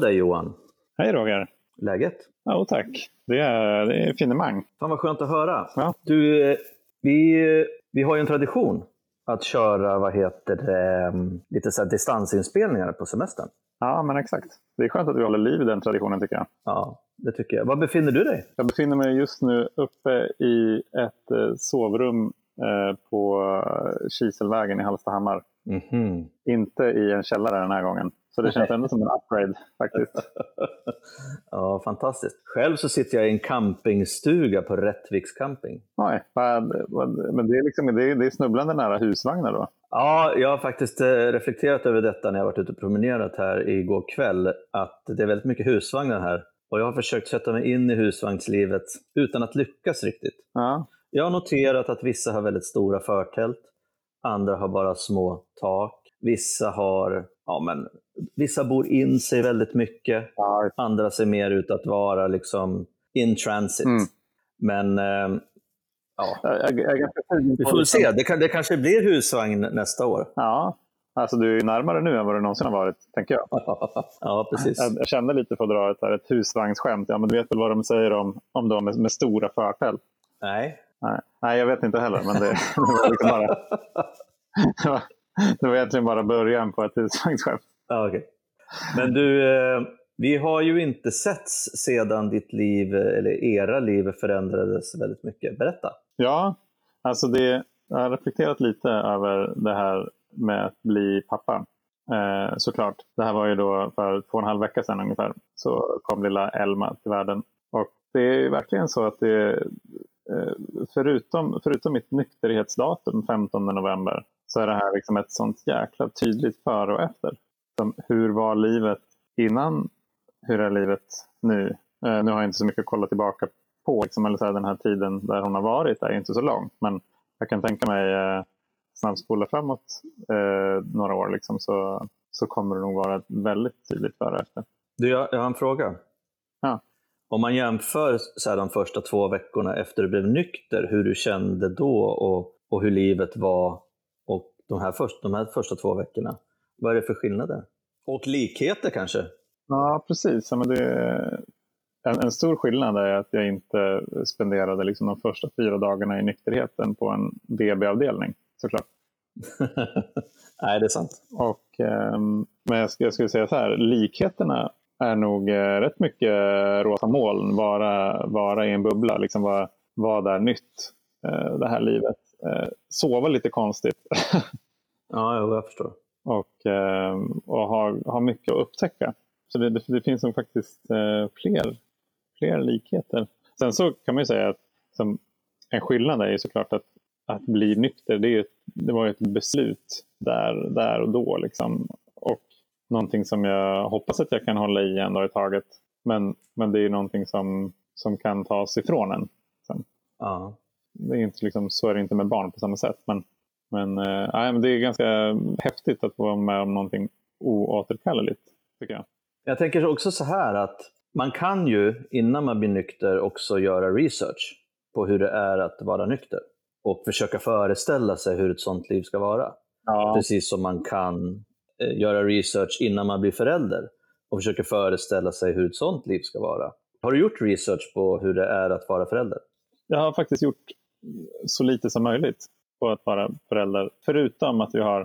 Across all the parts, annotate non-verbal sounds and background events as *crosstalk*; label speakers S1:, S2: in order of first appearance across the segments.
S1: dig Johan!
S2: Hej Roger!
S1: Läget?
S2: Jo tack, det är, det är finemang.
S1: Fan vad skönt att höra.
S2: Ja.
S1: Du, eh, vi, vi har ju en tradition att köra vad heter det, mm, lite så distansinspelningar på semestern.
S2: Ja, men exakt. Det är skönt att vi håller liv i den traditionen tycker jag.
S1: Ja, det tycker jag. Var befinner du dig?
S2: Jag befinner mig just nu uppe i ett eh, sovrum eh, på eh, Kiselvägen i Hallstahammar.
S1: Mhm.
S2: Inte i en källare den här gången. Så det känns ändå som en upgrade faktiskt. *laughs*
S1: ja, fantastiskt. Själv så sitter jag i en campingstuga på Rättviks camping.
S2: Oj, men det är, liksom, det, är, det är snubblande nära husvagnar då?
S1: Ja, jag har faktiskt eh, reflekterat över detta när jag varit ute och promenerat här igår kväll, att det är väldigt mycket husvagnar här. Och jag har försökt sätta mig in i husvagnslivet utan att lyckas riktigt.
S2: Ja,
S1: Jag har noterat att vissa har väldigt stora förtält, andra har bara små tak. Vissa har, ja men, vissa bor in sig väldigt mycket,
S2: ja,
S1: andra ser mer ut att vara liksom in transit.
S2: Mm.
S1: Men eh, ja,
S2: jag, jag, jag
S1: vi får väl se. Det, kan, det kanske blir husvagn nästa år.
S2: Ja, alltså du är närmare nu än vad du någonsin har varit, tänker jag. *laughs*
S1: ja, precis.
S2: Jag, jag kände lite för att dra ett, här, ett husvagnsskämt. Ja, men du det väl vad de säger om, om de med, med stora förtält?
S1: Nej.
S2: Nej. Nej, jag vet inte heller. Men det, *laughs* det, var liksom bara, *laughs* det, var, egentligen bara början på ett husvagnsskämt.
S1: Ja, okej. Men du, eh, vi har ju inte setts sedan ditt liv, eller era liv förändrades väldigt mycket. Berätta.
S2: Ja, alltså det, jag har reflekterat lite över det här med att bli pappa. Eh, såklart. Det här var ju då för två och en halv vecka sedan ungefär. Så kom lilla Elma till världen. Och det är verkligen så att det, eh, förutom, förutom mitt nykterhetsdatum 15 november, så är det här liksom ett sånt jäkla tydligt före och efter. Som, hur var livet innan? Hur är livet nu? Eh, nu har jag inte så mycket att kolla tillbaka på. Liksom, eller så här, den här tiden där hon har varit är inte så lång. Men jag kan tänka mig eh, snabbspola framåt eh, några år liksom, så, så kommer det nog vara ett väldigt tydligt före och efter.
S1: Du, jag, jag har en fråga.
S2: Ja.
S1: Om man jämför så här, de första två veckorna efter du blev nykter, hur du kände då och, och hur livet var de här, först, de här första två veckorna. Vad är det för skillnader? Och likheter kanske?
S2: Ja, precis. Ja, men det, en, en stor skillnad är att jag inte spenderade liksom de första fyra dagarna i nykterheten på en BB-avdelning, såklart. *laughs*
S1: Nej, det är sant.
S2: Och, ehm, men jag, jag skulle säga så här, likheterna är nog eh, rätt mycket rosa moln, vara, vara i en bubbla, liksom vara, vara där nytt, eh, det här livet. Eh, sova lite konstigt *laughs*
S1: Ja, jag förstår.
S2: och, eh, och ha, ha mycket att upptäcka. Så det, det, det finns nog faktiskt eh, fler, fler likheter. Sen så kan man ju säga att som, en skillnad är ju såklart att, att bli nykter, det, är ett, det var ju ett beslut där, där och då. Liksom. Och någonting som jag hoppas att jag kan hålla i en dag i taget. Men, men det är ju någonting som, som kan tas ifrån en. Sen.
S1: Ja.
S2: Det är inte liksom, så är det inte med barn på samma sätt. Men, men, nej, men det är ganska häftigt att vara med om någonting oåterkalleligt, tycker jag.
S1: Jag tänker också så här att man kan ju innan man blir nykter också göra research på hur det är att vara nykter och försöka föreställa sig hur ett sånt liv ska vara.
S2: Ja,
S1: Precis som man kan eh, göra research innan man blir förälder och försöka föreställa sig hur ett sånt liv ska vara. Har du gjort research på hur det är att vara förälder?
S2: jag har faktiskt gjort så lite som möjligt på att vara förälder. Förutom att vi har,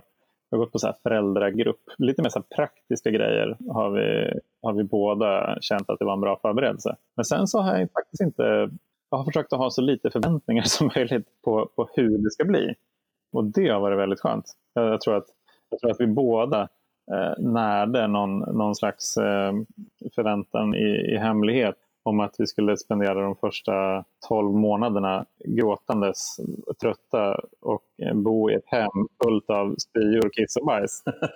S2: vi har gått på så här föräldragrupp. Lite mer så här praktiska grejer har vi, har vi båda känt att det var en bra förberedelse. Men sen så har jag faktiskt inte... Jag har försökt att ha så lite förväntningar *laughs* som möjligt på, på hur det ska bli. Och det har varit väldigt skönt. Jag, jag, tror, att, jag tror att vi båda eh, närde någon, någon slags eh, förväntan i, i hemlighet om att vi skulle spendera de första 12 månaderna gråtandes, trötta och bo i ett hem fullt av spyor, kiss och bajs. *laughs*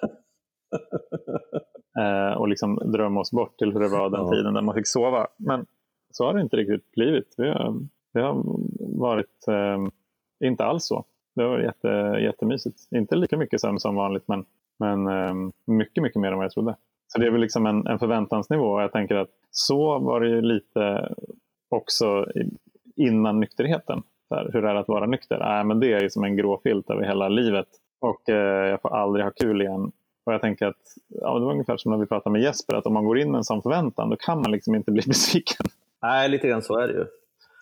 S2: eh, och liksom drömma oss bort till hur det var den
S1: Ja.
S2: tiden när man fick sova. Men så har det inte riktigt blivit. Vi har, det har varit eh, inte alls så. Det varit jätte, jättemysigt. Inte lika mycket sömn som vanligt men, men eh, mycket, mycket mer än vad jag trodde. Så det är väl liksom en, en förväntansnivå. Jag tänker att så var det ju lite också innan nykterheten. Här, hur är det att vara nykter? Nej, men det är ju som en grå filt över hela livet. Och eh, jag får aldrig ha kul igen. Och jag tänker att ja, det var ungefär som när vi pratade med Jesper, att om man går in med en sån förväntan då kan man liksom inte bli *laughs* besviken.
S1: Nej, lite grann så är det ju.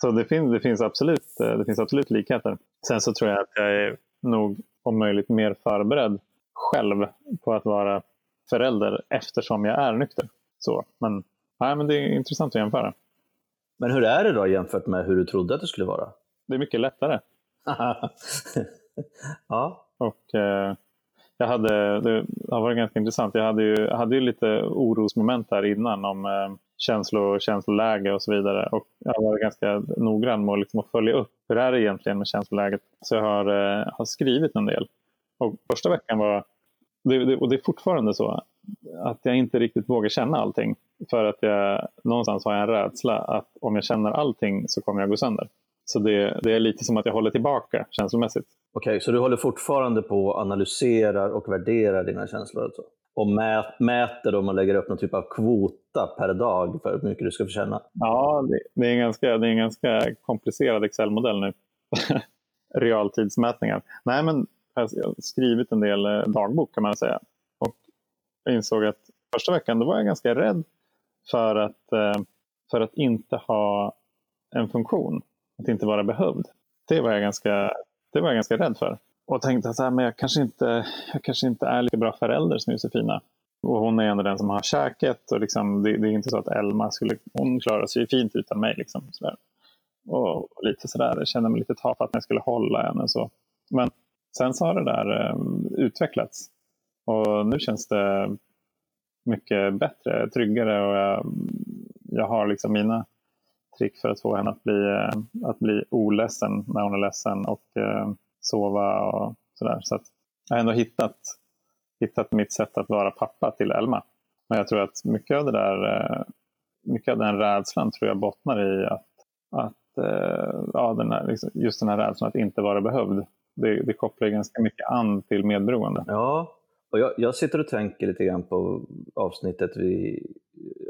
S2: Så det finns, det finns, absolut, det finns absolut likheter. Sen så tror jag att jag är nog om möjligt mer förberedd själv på att vara förälder eftersom jag är nykter. Så, men, nej, men det är intressant att jämföra.
S1: Men hur är det då jämfört med hur du trodde att det skulle vara?
S2: Det är mycket lättare. *laughs*
S1: ja.
S2: Och eh, jag hade, det har varit ganska intressant. Jag hade ju, jag hade ju lite orosmoment här innan om eh, känslo, känsloläge och så vidare. Och jag varit ganska noggrann med att, liksom, att följa upp hur är det egentligen med känsloläget. Så jag har, eh, har skrivit en del. Och första veckan var, det, det, och det är fortfarande så, att jag inte riktigt vågar känna allting. För att jag någonstans har jag en rädsla att om jag känner allting så kommer jag gå sönder. Så det, det är lite som att jag håller tillbaka känslomässigt.
S1: Okej, okay, så du håller fortfarande på och analyserar och värderar dina känslor? Alltså. Och mät, mäter dem och lägger upp någon typ av kvota per dag för hur mycket du ska få känna?
S2: Ja, det, är, en ganska, det är en ganska komplicerad Excel-modell nu. *laughs* Realtidsmätningar. Nej, men har skrivit en del eh, dagbok kan man säga. Och jag insåg att första veckan då var jag ganska rädd för att, eh, för att inte ha en funktion. Att inte vara behövd. Det var jag ganska, det var jag ganska rädd för. Och tänkte att ah, men jag, kanske inte, jag kanske inte är lika bra förälder som Josefina. Och hon är ändå den som har käket. Och liksom, det, det, är inte så att Elma skulle, hon klarar sig fint utan mig. Liksom, sådär. Och, och lite sådär, jag kände mig lite tafatt när jag skulle hålla henne. Så. Men sen så har det där ehm, utvecklats. Och nu känns det mycket bättre, tryggare och jag, jag har liksom mina trick för att få henne att bli, eh, att bli oledsen när hon är ledsen och eh, sova och sådär. Så att jag har ändå hittat, hittat mitt sätt att vara pappa till Elma. Men jag tror att mycket av det där, eh, mycket av den rädslan tror jag bottnar i att, att ja, den här, liksom, just den här rädslan att inte vara behövd. Det, det kopplar ganska mycket an till medberoende.
S1: Ja, och jag, jag, sitter och tänker lite grann på avsnittet vi,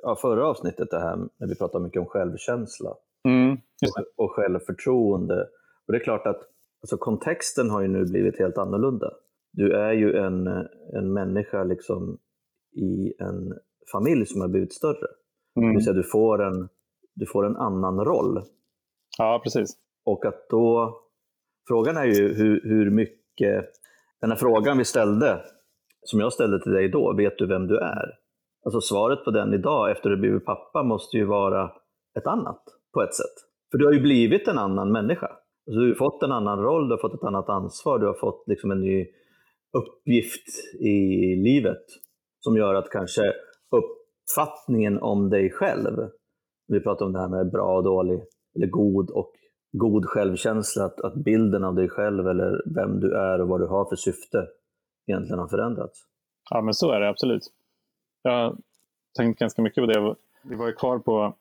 S1: ja, förra avsnittet, det här när vi pratade mycket om självkänsla
S2: mm,
S1: och, och självförtroende. Och det är klart att alltså, kontexten har ju nu blivit helt annorlunda. Du är ju en, en människa liksom i en familj som har blivit större. Mm. Det vill säga du får, en, du får en annan roll.
S2: Ja, precis.
S1: Och att då, frågan är ju hur, hur mycket, den här frågan vi ställde som jag ställde till dig då, vet du vem du är? Alltså svaret på den idag efter att du blivit pappa måste ju vara ett annat på ett sätt. För du har ju blivit en annan människa. Alltså, du har fått en annan roll, du har fått ett annat ansvar, du har fått liksom en ny uppgift i livet som gör att kanske uppfattningen om dig själv, vi pratar om det här med bra och dålig, eller god och god självkänsla, att, att bilden av dig själv eller vem du är och vad du har för syfte egentligen har förändrats.
S2: Ja, men så är det absolut. Jag har tänkt ganska mycket på det. Vi var ju kvar på,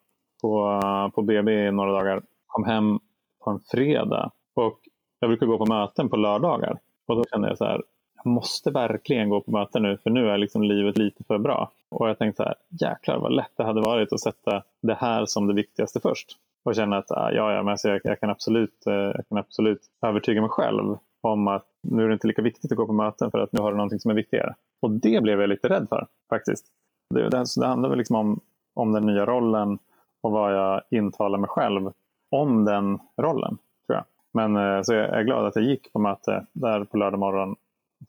S2: på, på BB i några dagar. Kom hem på en fredag och jag brukar gå på möten på lördagar. Och då kände jag så här, jag måste verkligen gå på möten nu för nu är liksom livet lite för bra. Och jag tänkte så här, jäklar vad lätt det hade varit att sätta det här som det viktigaste först. Och känna att ah, ja, ja, men alltså jag, jag, kan absolut, eh, jag kan absolut övertyga mig själv om att nu är det inte lika viktigt att gå på möten för att nu har du någonting som är viktigare. Och det blev jag lite rädd för faktiskt. Det, det, det handlar väl liksom om, om den nya rollen och vad jag intalar mig själv om den rollen. tror jag. Men eh, så jag är glad att jag gick på möte där på lördag morgon.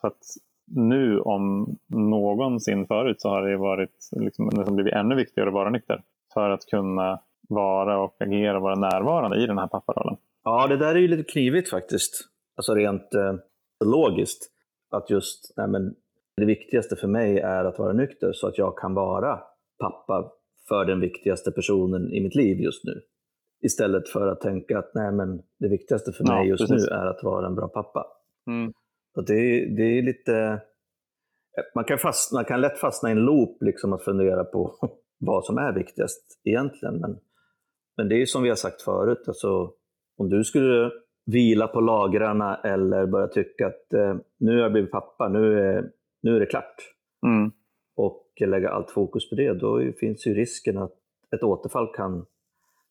S2: För att nu om någonsin förut så har det varit liksom, nästan blivit ännu viktigare att vara nykter. För att kunna vara och agera och vara närvarande i den här papparollen.
S1: Ja, det där är ju lite knivigt faktiskt alltså rent eh, logiskt, att just nej men, det viktigaste för mig är att vara nykter så att jag kan vara pappa för den viktigaste personen i mitt liv just nu. Istället för att tänka att nej men, det viktigaste för mig ja, just precis. nu är att vara en bra pappa.
S2: Mm.
S1: Och det, det är lite... Man kan, fastna, man kan lätt fastna i en loop, liksom att fundera på *laughs* vad som är viktigast egentligen. Men, men det är som vi har sagt förut, alltså, om du skulle vila på lagrarna eller börja tycka att eh, nu har jag blivit pappa, nu är, nu är det klart.
S2: Mm.
S1: Och lägga allt fokus på det, då finns ju risken att ett återfall kan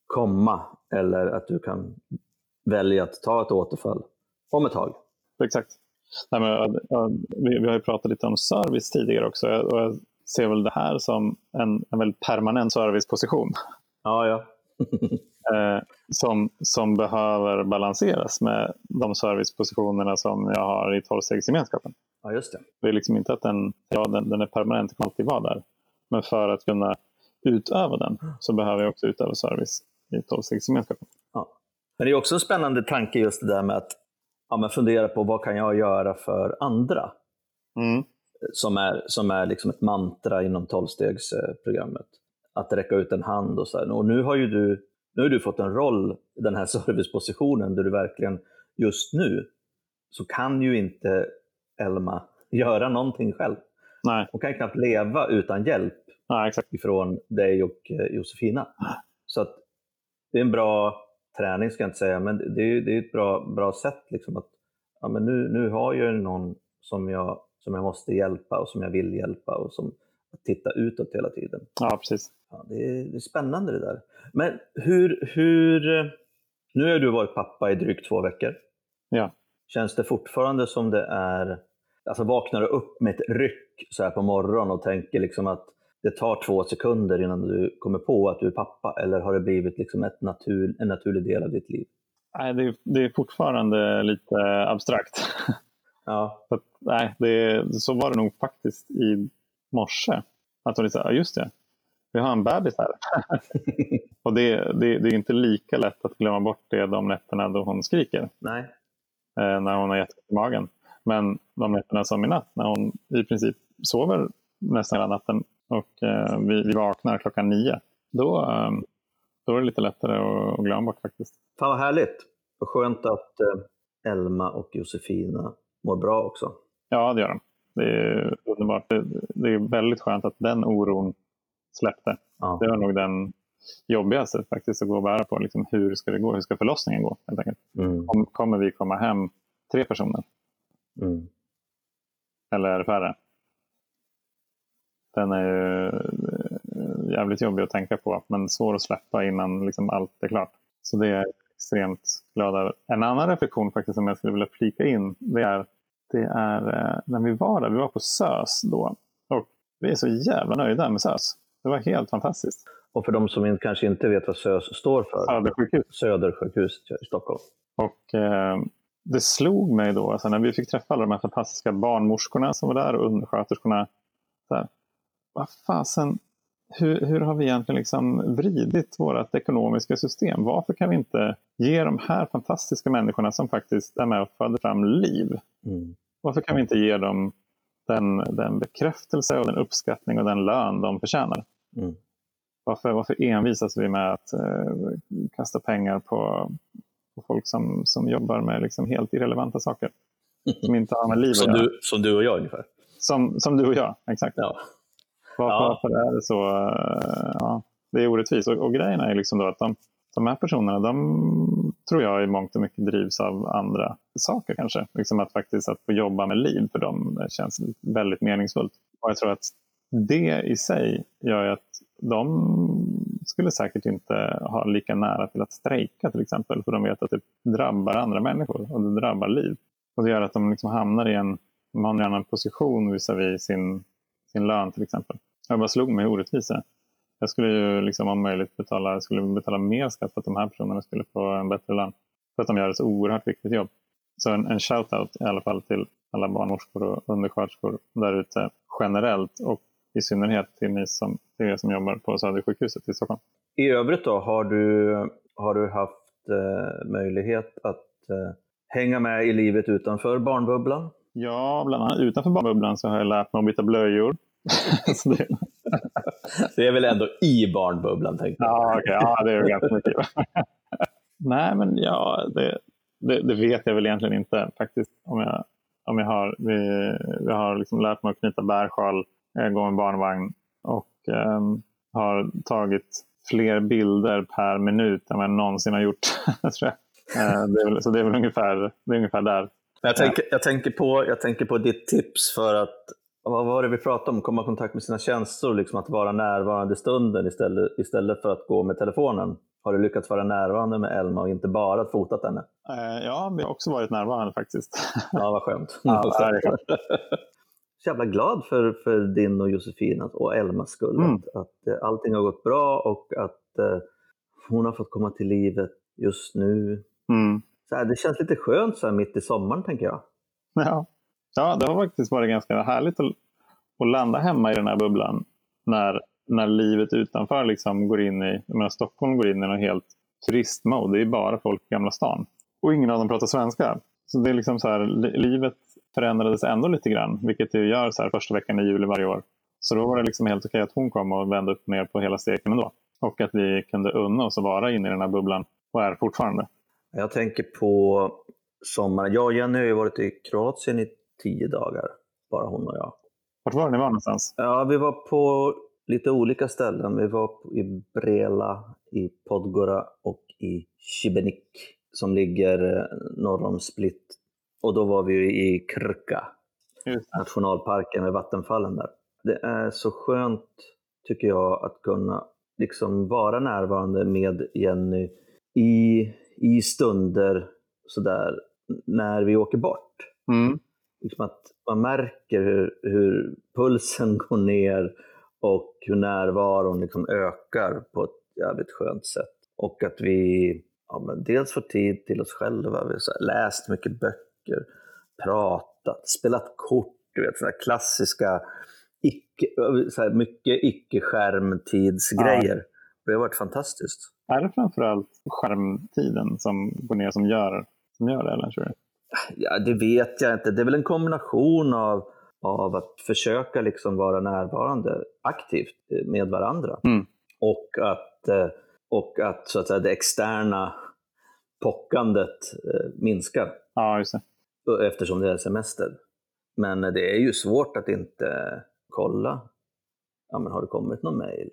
S1: komma eller att du kan välja att ta ett återfall om ett tag.
S2: Exakt. Nej, men, vi, vi har ju pratat lite om service tidigare också och jag ser väl det här som en, en väldigt permanent serviceposition.
S1: Ja, ja.
S2: Eh, som, som behöver balanseras med de servicepositionerna som jag har i tolvstegsgemenskapen.
S1: Ja, just det.
S2: Det är liksom inte att den, ja, den, den är permanent, kan alltid vara där. Men för att kunna utöva den så behöver jag också utöva service i tolvstegsgemenskapen.
S1: Ja. Men det är också en spännande tanke just det där med att ja, men fundera på vad kan jag göra för andra?
S2: Mm.
S1: Som är, som är liksom ett mantra inom tolvstegsprogrammet. Att räcka ut en hand och så här. Och nu har ju du, nu har du fått en roll i den här *laughs* servicepositionen där du verkligen just nu så kan ju inte Elma *laughs* göra någonting själv.
S2: Nej.
S1: Hon kan knappt leva utan hjälp
S2: Ja, exakt.
S1: ifrån dig och eh, Josefina. Så att det är en bra träning ska jag inte säga, men det är, det är ett bra, bra sätt liksom att ja, men nu, nu har jag någon som jag, som jag måste hjälpa och som jag vill hjälpa och som att titta utåt hela tiden.
S2: Ja, precis.
S1: Ja, det, är, det är spännande det där. Men hur, hur, nu har du varit pappa i drygt två veckor.
S2: Ja.
S1: Känns det fortfarande som det är, alltså vaknar du upp med ett ryck så här på morgonen och tänker liksom att det tar två sekunder innan du kommer på att du är pappa eller har det blivit liksom ett natur, en naturlig del av ditt liv?
S2: Nej, det, är, det är fortfarande lite abstrakt.
S1: Ja. *laughs*
S2: Så, nej, det, så var det nog faktiskt i morse. Att hon sa, ja just det, vi har en bebis här. *laughs* och det, det, det, är inte lika lätt att glömma bort det de nätterna då hon skriker.
S1: Nej.
S2: Eh, när hon har gett i magen. Men de nätterna som i natt, när hon i princip sover nästan hela natten och eh, vi, vi vaknar klockan nio. Då, eh, då är det lite lättare att, att glömma bort faktiskt.
S1: Fan vad härligt. Vad skönt att eh, Elma och Josefina mår bra också.
S2: Ja, det gör de. Det är underbart. Det, är väldigt skönt att den oron släppte.
S1: Ja.
S2: Det var nog den jobbigaste faktiskt att gå och bära på. Liksom, hur ska det gå? Hur ska förlossningen gå? Helt enkelt.
S1: Mm.
S2: Kom, kommer vi komma hem tre personer?
S1: Mm.
S2: Eller färre? Den är ju eh, jävligt jobbig att tänka på, men svår att släppa innan liksom allt är klart. Så det är jag extremt glad över. En annan reflektion faktiskt som jag skulle vilja flika in, det är, det är eh, när vi var där, vi var på SÖS då. Och vi är så jävla nöjda med SÖS. Det var helt fantastiskt.
S1: Och för de som kanske inte vet vad SÖS står för,
S2: Södersjukhus.
S1: Södersjukhus i Stockholm.
S2: Och eh, det slog mig då, alltså när vi fick träffa alla de här fantastiska barnmorskorna som var där och undersköterskorna. Så här, vad fasen, hur, hur har vi egentligen liksom vridit vårt ekonomiska system? Varför kan vi inte ge de här fantastiska människorna som faktiskt är med och föder fram liv,
S1: Mm.
S2: varför kan vi inte ge dem den, den bekräftelse och den uppskattning och den lön de förtjänar?
S1: Mm.
S2: Varför, varför envisas vi med att eh, kasta pengar på, på folk som, som jobbar med liksom helt irrelevanta saker? Som inte har med liv
S1: Som, du, som du och jag ungefär.
S2: Som, som du och jag, exakt.
S1: Ja.
S2: Varför,
S1: Ja.
S2: varför är det så? eh, Ja, det är orättvist. Och, och grejen är liksom då att de, de här personerna, de tror jag i mångt och mycket drivs av andra saker kanske. Liksom att faktiskt att få jobba med liv för dem känns väldigt meningsfullt. Och jag tror att det i sig gör att de skulle säkert inte ha lika nära till att strejka till exempel. För de vet att det drabbar andra människor och det drabbar liv. Och det gör att de liksom hamnar i en, de en annan position visavi sin, sin lön till exempel. Jag bara slog mig orättvisa. Jag skulle ju liksom om möjligt betala, skulle betala mer skatt för att de här personerna skulle få en bättre lön. För att de gör ett så oerhört viktigt jobb. Så en, en shout-out i alla fall till alla barnmorskor och undersköterskor där ute generellt och i synnerhet till ni som, till er som jobbar på Södersjukhuset i Stockholm.
S1: I övrigt då, har du, har du haft eh, möjlighet att eh, hänga med i livet utanför barnbubblan?
S2: Ja, bland annat utanför barnbubblan så har jag lärt mig att byta blöjor. *laughs* *laughs* det,
S1: är väl ändå i barnbubblan, tänkte jag.
S2: Ja, okej. ja, det är ganska mycket. *laughs* Nej, men ja, det, det, det vet jag väl egentligen inte faktiskt. Om jag, om jag har, vi, vi har liksom lärt mig att knyta bärsjal, eh, gå med barnvagn och ehm, har tagit fler bilder per minut än vad jag någonsin har gjort. tror jag. Eh, det väl, så det är väl ungefär, det är ungefär där.
S1: Jag tänker, jag, tänker på, jag tänker på ditt tips för att, vad var det vi pratade om, komma i kontakt med sina känslor, liksom att vara närvarande i stunden istället, istället för att gå med telefonen. Har du lyckats vara närvarande med Elma och inte bara fotat henne?
S2: Eh, ja, vi har också varit närvarande faktiskt. *laughs*
S1: Ja, vad skönt.
S2: Ja. *laughs*
S1: Så jävla glad för, för din och Josefinas och Elmas skull.
S2: Mm.
S1: Att, att eh, allting har gått bra och att eh, hon har fått komma till livet just nu.
S2: Mm.
S1: Så här, det känns lite skönt så här mitt i sommaren tänker jag.
S2: Ja ja, det har faktiskt varit ganska härligt att, att landa hemma i den här bubblan. När, när livet utanför liksom går in i, jag menar Stockholm går in i något helt turistmode. Det är bara folk i Gamla stan. Och ingen av dem pratar svenska. Så det är liksom så här, livet förändrades ändå lite grann. Vilket det gör så här första veckan i juli varje år. Så då var det liksom helt okej att hon kom och vände upp ner på hela steken ändå. Och att vi kunde unna oss att vara inne i den här bubblan. Och är fortfarande.
S1: Jag tänker på sommaren. Jag och Jenny har ju varit i Kroatien i tio dagar. Bara hon och jag.
S2: Vart var det ni var någonstans?
S1: Ja, vi var på lite olika ställen. Vi var i Brela, i Podgora och i Šibenik som ligger eh, norr om Split. Och då var vi i Krka, nationalparken med vattenfallen där. Det är så skönt, tycker jag, att kunna liksom vara närvarande med Jenny i, i stunder sådär när vi åker bort
S2: Mm.
S1: Liksom att man märker hur, hur pulsen *laughs* går ner och hur närvaron liksom ökar på ett jävligt skönt sätt. Och att vi ja, dels får tid till oss själva, vi har läst mycket böcker, pratat, spelat kort, du vet, såna här klassiska, icke, så här mycket icke-skärmtidsgrejer. Det har varit fantastiskt.
S2: Är det framförallt skärmtiden som går ner som gör, som gör det? Eller?
S1: Ja, det vet jag inte. Det är väl en kombination av, av att försöka liksom vara närvarande aktivt med varandra
S2: Mm.
S1: och att, eh, och att, så att säga, det externa pockandet eh, minskar
S2: Ja, just det.
S1: eh, eftersom det är semester. Men det är ju svårt att inte kolla. Ja, men har det kommit någon mail?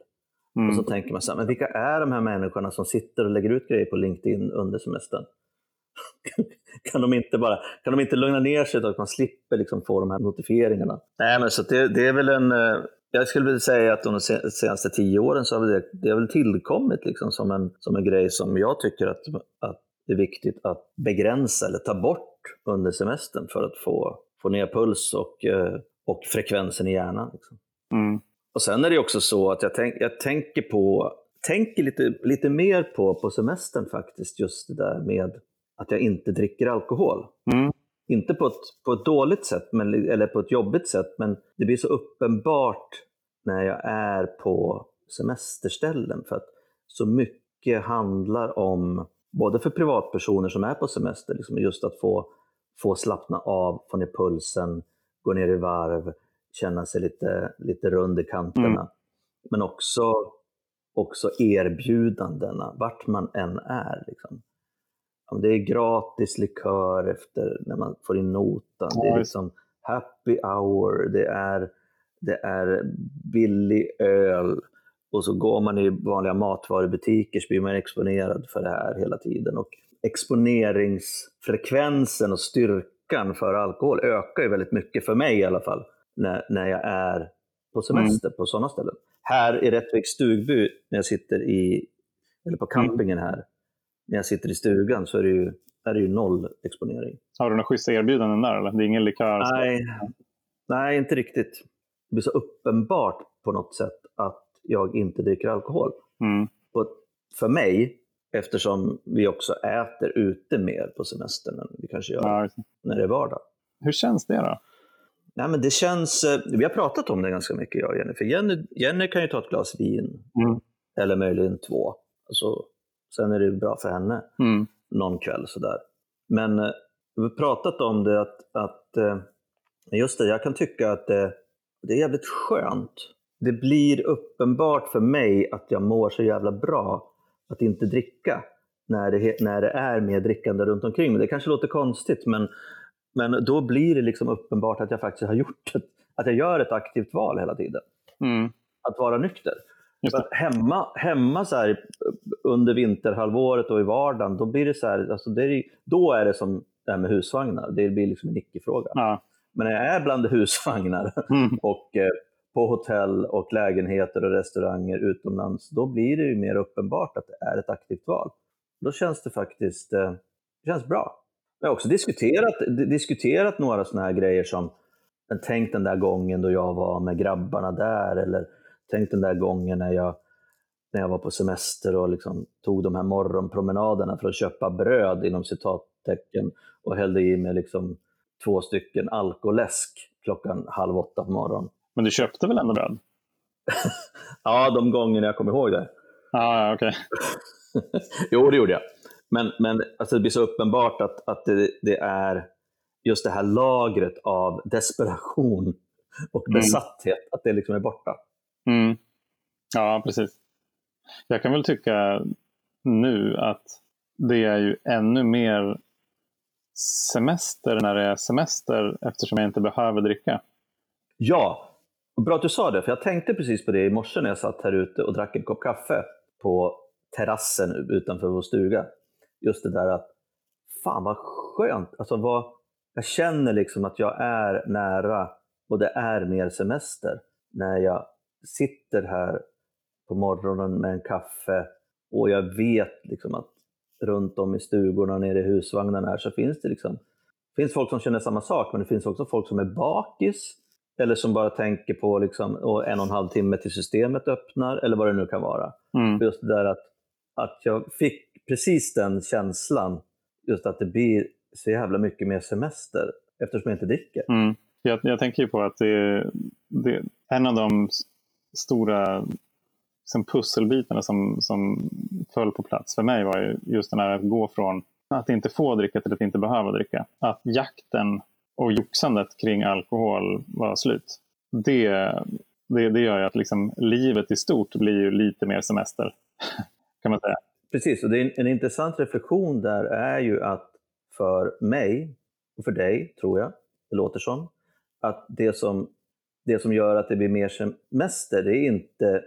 S2: Mm.
S1: Och så tänker man så här, men vilka är de här människorna som sitter och lägger ut grejer på LinkedIn under semestern? *laughs* kan, de inte bara, kan de inte lugna ner sig så att man slipper liksom få de här notifieringarna? Nej, men så det, det är väl en... eh, Jag skulle vilja säga att de se- senaste tio åren så har det, det har väl tillkommit liksom som, en, som en grej som jag tycker att, att det är viktigt att begränsa eller ta bort under semestern för att få, få ner puls och, eh, och frekvensen i hjärnan. Liksom.
S2: Mm.
S1: Och sen är det också så att jag, tänk, jag tänker på tänker lite, lite mer på, på semestern faktiskt, just det där med att jag inte dricker alkohol.
S2: Mm.
S1: Inte på ett, på ett dåligt sätt, men, eller på ett jobbigt sätt, men det blir så uppenbart när jag är på semesterställen. För att så mycket handlar om, både för privatpersoner som är på semester, liksom just att få, få slappna av, få ner pulsen, gå ner i varv, känna sig lite, lite rund i kanterna.
S2: Mm.
S1: Men också, också erbjudandena, vart man än är. Liksom. Om det är gratis likör efter när man får in notan, det är liksom happy hour, det är, det är billig öl. Och så går man i vanliga matvarubutiker så blir man exponerad för det här hela tiden. Och exponeringsfrekvensen och styrkan för alkohol ökar ju väldigt mycket, för mig i alla fall, när, när jag är på semester på sådana ställen. Här i Rättviks stugby, när jag sitter i, eller på campingen här, när jag sitter i stugan så är det ju, är det ju noll exponering.
S2: Har du några schyssta erbjudanden där? Eller? Det är ingen likör?
S1: Nej, nej, inte riktigt. Det blir så uppenbart på något sätt att jag inte dricker alkohol.
S2: Mm.
S1: Och för mig, eftersom vi också äter ute mer på semestern än vi kanske gör
S2: Ja,
S1: när det är vardag.
S2: Hur känns det då?
S1: Nej, men det känns, eh, vi har pratat om det ganska mycket jag och Jenny. För Jenny, Jenny kan ju ta ett glas vin,
S2: Mm.
S1: eller möjligen två. Alltså, sen är det bra för henne
S2: Mm.
S1: någon kväll sådär. Men eh, vi har pratat om det att, att eh, just det, jag kan tycka att det, det är jävligt skönt. Det blir uppenbart för mig att jag mår så jävla bra att inte dricka när det, när det är mer drickande runt omkring mig. Det kanske låter konstigt men, men då blir det liksom uppenbart att jag faktiskt har gjort ett, att jag gör ett aktivt val hela tiden.
S2: Mm.
S1: Att vara nykter. Hemma, hemma så här, under vinterhalvåret och i vardagen, då blir det så här, alltså det är, då är det som det här med husvagnar. Det blir liksom en icke-fråga.
S2: Ja.
S1: Men när jag är bland *laughs* husvagnar
S2: Mm.
S1: och, eh, på hotell och lägenheter och restauranger utomlands, då blir det ju mer uppenbart att det är ett aktivt val. Då känns det faktiskt eh, det känns bra. Jag har också diskuterat, diskuterat några sådana här grejer som tänk den där gången då jag var med grabbarna där eller tänk den där gången när jag, när jag var på semester och liksom tog de här morgonpromenaderna för att köpa bröd inom citattecken och hällde i mig liksom två stycken alkoläsk klockan halv åtta på morgonen.
S2: Men du köpte väl ändå bröd? *laughs*
S1: ja, de gångerna jag kommer ihåg det.
S2: Ah.
S1: Okay. *laughs* jo, det gjorde jag. Men, men alltså det blir så uppenbart att, att det, det är just det här lagret av desperation och mm. besatthet, mm. att det liksom är borta.
S2: Mm. Ja, precis. Jag kan väl tycka nu att det är ju ännu mer semester när det är semester eftersom jag inte behöver dricka.
S1: Ja, bra att du sa det, för jag tänkte precis på det i morse när jag satt här ute och drack en kopp kaffe på terrassen utanför vår stuga. Just det där att, fan vad skönt, alltså vad, jag känner liksom att jag är nära och det är mer semester när jag sitter här på morgonen med en kaffe och jag vet liksom att runt om i stugorna nere i husvagnarna här så finns det liksom finns folk som känner samma sak, men det finns också folk som är bakis eller som bara tänker på liksom, och en och en halv timme till systemet öppnar eller vad det nu kan vara. Mm. Just det där att, att jag fick precis den känslan, just att det blir så jävla mycket mer semester eftersom jag inte dricker.
S2: Mm. Jag, jag tänker ju på att det, det, en av de stora liksom pusselbitarna som, som föll på plats för mig var ju just den här att gå från att inte få dricka till att inte behöva dricka. Att jakten och joxandet kring alkohol var slut. Det, det, det gör ju att liksom livet i stort blir ju lite mer semester. *laughs* kan man säga.
S1: Precis, och det är en, en intressant reflektion där är ju att för mig och för dig, tror jag, det låter som, att det som, det som gör att det blir mer semester, det är inte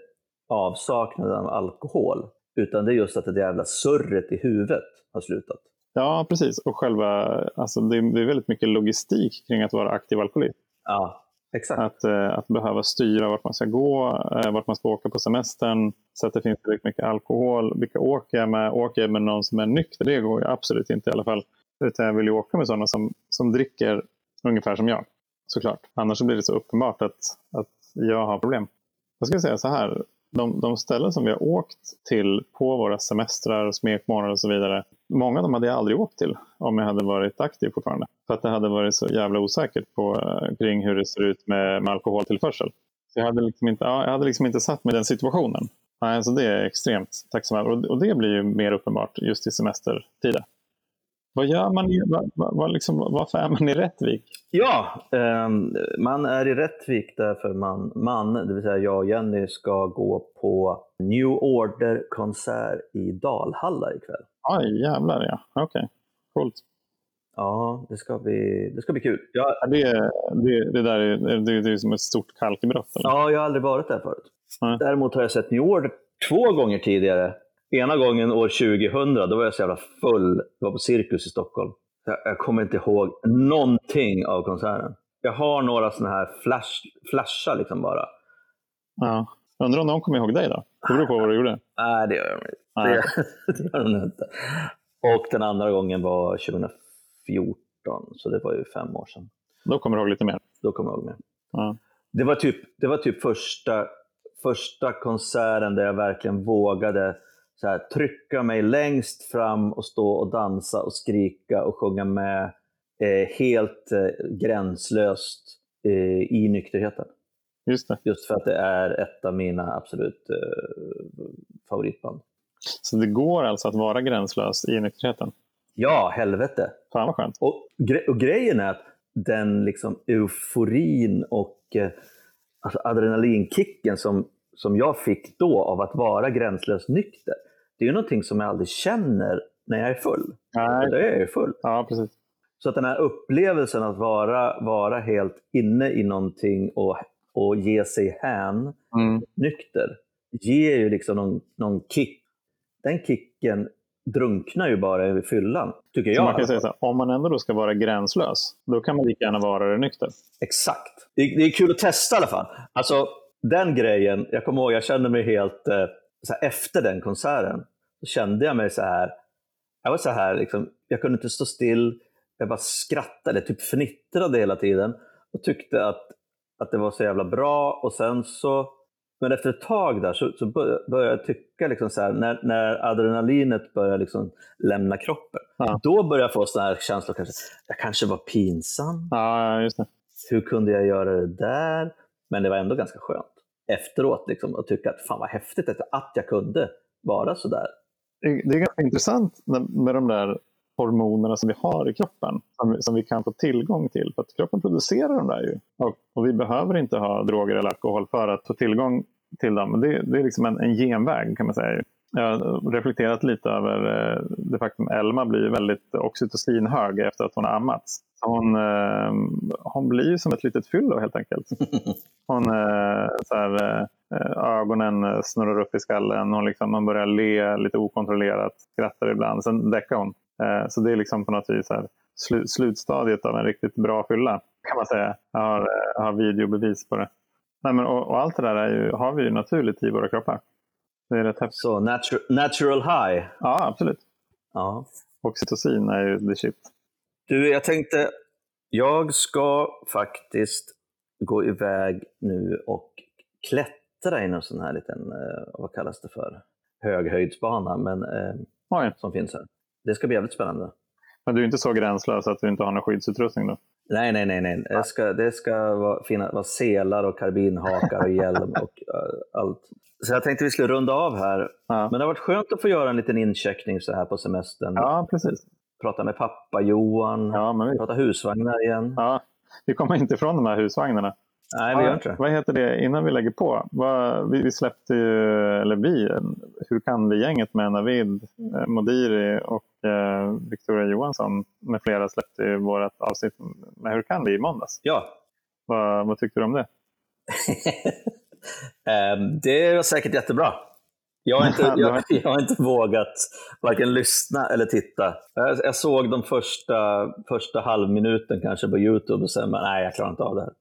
S1: avsaknaden av alkohol, utan det är just att det jävla surret i huvudet har slutat.
S2: Ja, precis. Och själva, alltså det, är, det är väldigt mycket logistik kring att vara aktiv alkoholist.
S1: Ja, exakt.
S2: Att, eh, att behöva styra vart man ska gå, eh, vart man ska åka på semestern, så att det finns tillräckligt mycket alkohol. Vilka åker jag med? Åker jag med någon som är nykter? Det går ju absolut inte i alla fall. Utan jag vill ju åka med sådana som, som dricker ungefär som jag. Såklart. Annars blir det så uppenbart att, att jag har problem. Jag ska säga så här. De, de ställen som vi har åkt till på våra semestrar, smekmånader och så vidare. Många av dem hade jag aldrig åkt till om jag hade varit aktiv fortfarande. För att det hade varit så jävla osäkert på, eh, kring hur det ser ut med, med alkoholtillförsel. Så jag hade liksom inte, ja, jag hade liksom inte satt mig i den situationen. Nej, så det är extremt tacksamt. Och, och det blir ju mer uppenbart just i semestertider. Vad gör man? I, vad, vad, liksom, varför är man i Rättvik?
S1: Ja, eh, man är i Rättvik därför man, man, det vill säga jag och Jenny, ska gå på New Order-konsert i Dalhalla ikväll.
S2: Aj, jävlar ja. Okej, okay. coolt.
S1: Ja, det ska bli, det ska bli kul.
S2: Jag, det, det, det där är, det, det är som ett stort kalkbrott?
S1: Ja, jag har aldrig varit där förut. Mm. Däremot har jag sett New Order två gånger tidigare Ena gången år 2000, då var jag så jävla full. Det var på Cirkus i Stockholm. Jag, jag kommer inte ihåg någonting av konserten. Jag har några sådana här flash, flashar liksom bara.
S2: Ja. Undrar om de kommer ihåg dig då? Det beror på vad du gjorde.
S1: Nej, det gör de inte. Det, det gör *laughs* de inte. Och den andra gången var 2014, så det var ju fem år sedan.
S2: Då kommer du ihåg lite mer?
S1: Då kommer jag ihåg mer. Ja. Det var typ, det var typ första, första konserten där jag verkligen vågade så här, trycka mig längst fram och stå och dansa och skrika och sjunga med eh, helt eh, gränslöst eh, i nykterheten.
S2: Just det.
S1: Just för att det är ett av mina absolut eh, favoritband.
S2: Så det går alltså att vara gränslös i nykterheten?
S1: Ja, helvete.
S2: Fan vad skönt.
S1: Och, gre och grejen är att den liksom euforin och eh, alltså adrenalinkicken som, som jag fick då av att vara gränslöst nykter, det är ju någonting som jag aldrig känner när jag är full.
S2: Nej.
S1: Då är jag ju full.
S2: Ja, precis.
S1: Så att den här upplevelsen att vara, vara helt inne i någonting och, och ge sig hän mm. nykter ger ju liksom någon, någon kick. Den kicken drunknar ju bara i fyllan, tycker
S2: Så
S1: jag.
S2: man kan säga så här, om man ändå då ska vara gränslös, då kan man lika gärna vara det nykter.
S1: Exakt. Det, det är kul att testa i alla fall. Alltså, den grejen, jag kommer ihåg, jag kände mig helt, eh, så här, efter den konserten, så kände jag mig så här, jag var så här, liksom, jag kunde inte stå still, jag bara skrattade, typ fnittrade hela tiden och tyckte att, att det var så jävla bra och sen så, men efter ett tag där så, så bör- började jag tycka, liksom så här, när, när adrenalinet började liksom lämna kroppen,
S2: Ja.
S1: då började jag få sådana här känslor, kanske, jag kanske var pinsam,
S2: Ja, just det.
S1: hur kunde jag göra det där? Men det var ändå ganska skönt efteråt liksom, och tycka att fan vad häftigt att, jag kunde vara sådär.
S2: Det det är ganska intressant med de där hormonerna som vi har i kroppen, som, vi- som vi kan få tillgång till. För att kroppen producerar de där ju. Och, och vi behöver inte ha droger eller alkohol för att få tillgång till dem. Det, det är liksom en, en genväg kan man säga. Jag har reflekterat lite över eh, det faktum att Elma blir väldigt oxytocinhög efter att hon har ammats. Hon, eh, hon blir som ett litet fyllo helt enkelt. *laughs* Hon, eh, så här, ögonen snurrar upp i skallen. Hon, liksom, hon börjar le lite okontrollerat, skrattar ibland. Sen däckar hon. Så det är liksom på något vis här, slu, slutstadiet av en riktigt bra fylla kan man säga. Jag har, jag har videobevis på det. Nej, men, och, och allt det där är ju, har vi ju naturligt i våra kroppar. Det är rätt häftigt.
S1: Så natural, natural high.
S2: Ja, absolut.
S1: Ja.
S2: Oxytocin är ju the shit.
S1: Du, jag tänkte, jag ska faktiskt gå iväg nu och klättra i någon sån här liten, eh, vad kallas det för, höghöjdsbana men, eh,
S2: Oj,
S1: som finns här. Det ska bli jävligt spännande.
S2: men du är inte så gränslös att du inte har någon skyddsutrustning då?
S1: Nej, nej, nej. nej. Det ska, det ska vara, finna, vara selar och karbinhakar och hjälm och *laughs* allt. Så jag tänkte vi skulle runda av här.
S2: Ja,
S1: Men det har varit skönt att få göra en liten incheckning så här på semestern.
S2: ja precis.
S1: Prata med pappa Johan,
S2: Ja, men vi,
S1: prata husvagnar igen.
S2: ja, vi kommer inte ifrån de här husvagnarna.
S1: Nej, vi gör inte det.
S2: Vad heter det, innan vi lägger på, vad, vi, vi släppte ju, eller vi, Hur kan vi-gänget med Navid eh, Modiri och eh, Victoria Johansson med flera släppte ju vårt avsnitt med Hur kan vi i måndags.
S1: Ja,
S2: Vad, vad tyckte du om det? *laughs*
S1: Ehm, det var säkert jättebra. Jag har, inte, *laughs* jag, jag har inte vågat varken lyssna eller titta. Jag, jag såg de första, första halvminuten kanske på Youtube och sen, men nej, jag klarar inte av det här.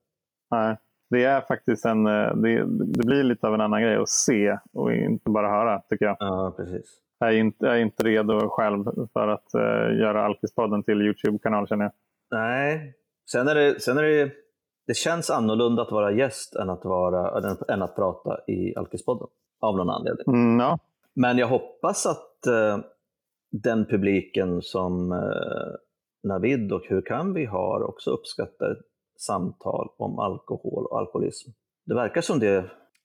S2: Nej, det är faktiskt en, eh, det, det blir lite av en annan grej att se och inte bara höra tycker jag.
S1: Ja, precis.
S2: Jag är inte, jag är inte redo själv för att uh, göra Alkispodden till Youtube-kanal känner jag.
S1: Nej, sen är det, sen är det, det känns annorlunda att vara gäst än att, vara, än, att prata i Alkispodden. Av någon anledning.
S2: Mm, ja.
S1: Men jag hoppas att eh, den publiken som eh, Navid och Hur kan vi har också uppskattar samtal om alkohol och alkoholism. Det verkar som det.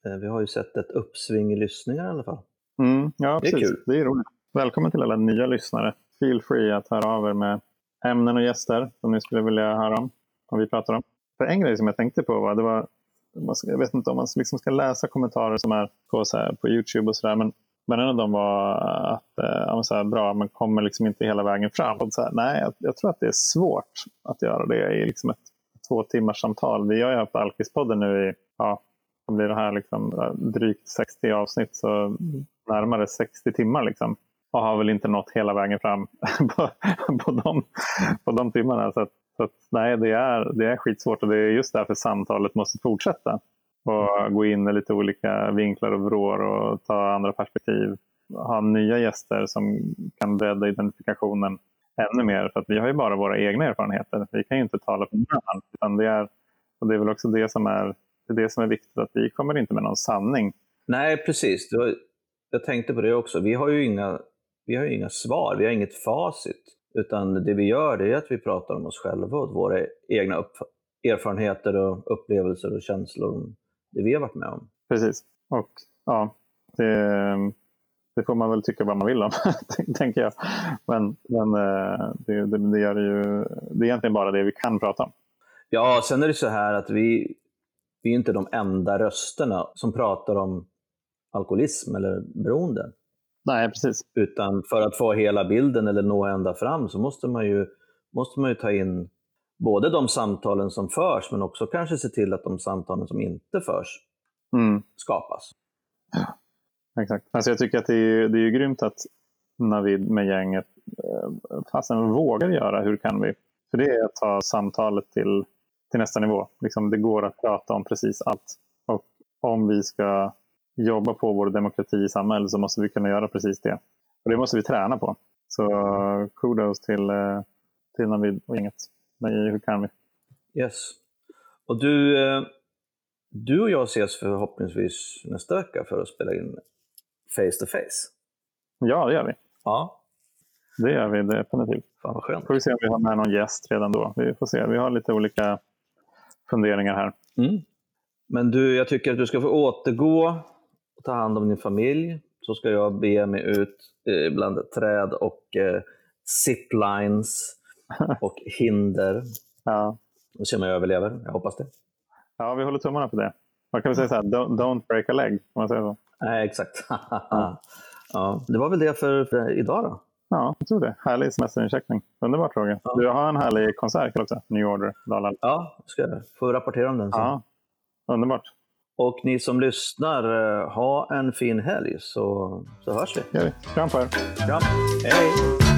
S1: Eh, vi har ju sett ett uppsving i lyssningar i alla fall.
S2: Mm, ja,
S1: Det är
S2: precis.
S1: kul.
S2: Det är roligt. Välkommen till alla nya lyssnare. Feel free att höra av er med ämnen och gäster som ni skulle vilja höra om. Om vi pratar om. För en grej som jag tänkte på var, det var jag vet inte om man liksom ska läsa kommentarer som är på, så här, på Youtube och sådär. Men, men en av dem var att eh, ja, så här, bra, man kommer liksom inte hela vägen fram. Och så här, nej, jag, jag tror att det är svårt att göra det i liksom ett två timmars samtal. Vi har ju haft Alkispodden nu i, ja, vad blir det här, liksom, drygt 60 avsnitt. Så närmare 60 timmar liksom. Och har väl inte nått hela vägen fram *laughs* på, på, de, på de timmarna. Så, att, så att, nej, det är, det är skitsvårt och det är just därför samtalet måste fortsätta. Och gå in i lite olika vinklar och vrår och ta andra perspektiv. Ha nya gäster som kan bredda identifikationen ännu mer. För att vi har ju bara våra egna erfarenheter. Vi kan ju inte tala för någon. Utan det, är, och det är väl också det som är, det är det som är viktigt. Att vi kommer inte med någon sanning.
S1: Nej, precis. Jag tänkte på det också. Vi har ju inga, vi har inga svar, vi har inget facit. Utan det vi gör det är att vi pratar om oss själva och våra egna upp, erfarenheter och upplevelser och känslor om det vi har varit med om.
S2: Precis. Och ja, det, det får man väl tycka vad man vill om, *laughs* tänker jag. Men, men eh, det, det, det, gör ju, det är egentligen bara det vi kan prata om.
S1: Ja, sen är det så här att vi, vi är inte de enda rösterna som pratar om alkoholism eller beroende.
S2: Nej, precis.
S1: Utan för att få hela bilden eller nå ända fram så måste man ju, måste man ju ta in både de samtalen som förs men också kanske se till att de samtalen som inte förs
S2: Mm,
S1: skapas
S2: exakt. Alltså jag tycker att det är, det är ju grymt att Navid med gänget eh, fasen vågar göra. Hur kan vi? För det är att ta samtalet till, till nästa nivå. Liksom, det går att prata om precis allt. Och om vi ska jobba på vår demokrati i samhället så måste vi kunna göra precis det. Och det måste vi träna på. Så kudos till, eh, till Navid och gänget. Men hur kan vi?
S1: Yes. Och du, eh, du och jag ses förhoppningsvis nästa vecka för att spela in face to face.
S2: Ja, det gör vi.
S1: Ja.
S2: Det gör vi definitivt.
S1: Fan vad skönt.
S2: Får vi se om vi har med någon gäst redan då. Vi får se. Vi har lite olika funderingar här.
S1: Mm. Men du, jag tycker att du ska få återgå och ta hand om din familj. Så ska jag bege mig ut eh, bland träd och eh, ziplines *laughs* och hinder.
S2: Ja.
S1: Och se om jag överlever. Jag hoppas det.
S2: ja, vi håller tummarna på det. Man kan väl säga så här, don't, don't break a leg. Om man säger så.
S1: Nej, exakt. *laughs* ja, det var väl det för, idag då.
S2: Ja, jag tror det. Härlig semesterincheckning. Underbart Roger.
S1: Ja.
S2: Du har en härlig konsert också. New Order. Dalal.
S1: Ja, ska jag få rapportera om den sen.
S2: Ja, underbart.
S1: Och ni som lyssnar, eh, ha en fin helg så, så hörs vi.
S2: Gör vi. Kram på er.
S1: Kram. Hej!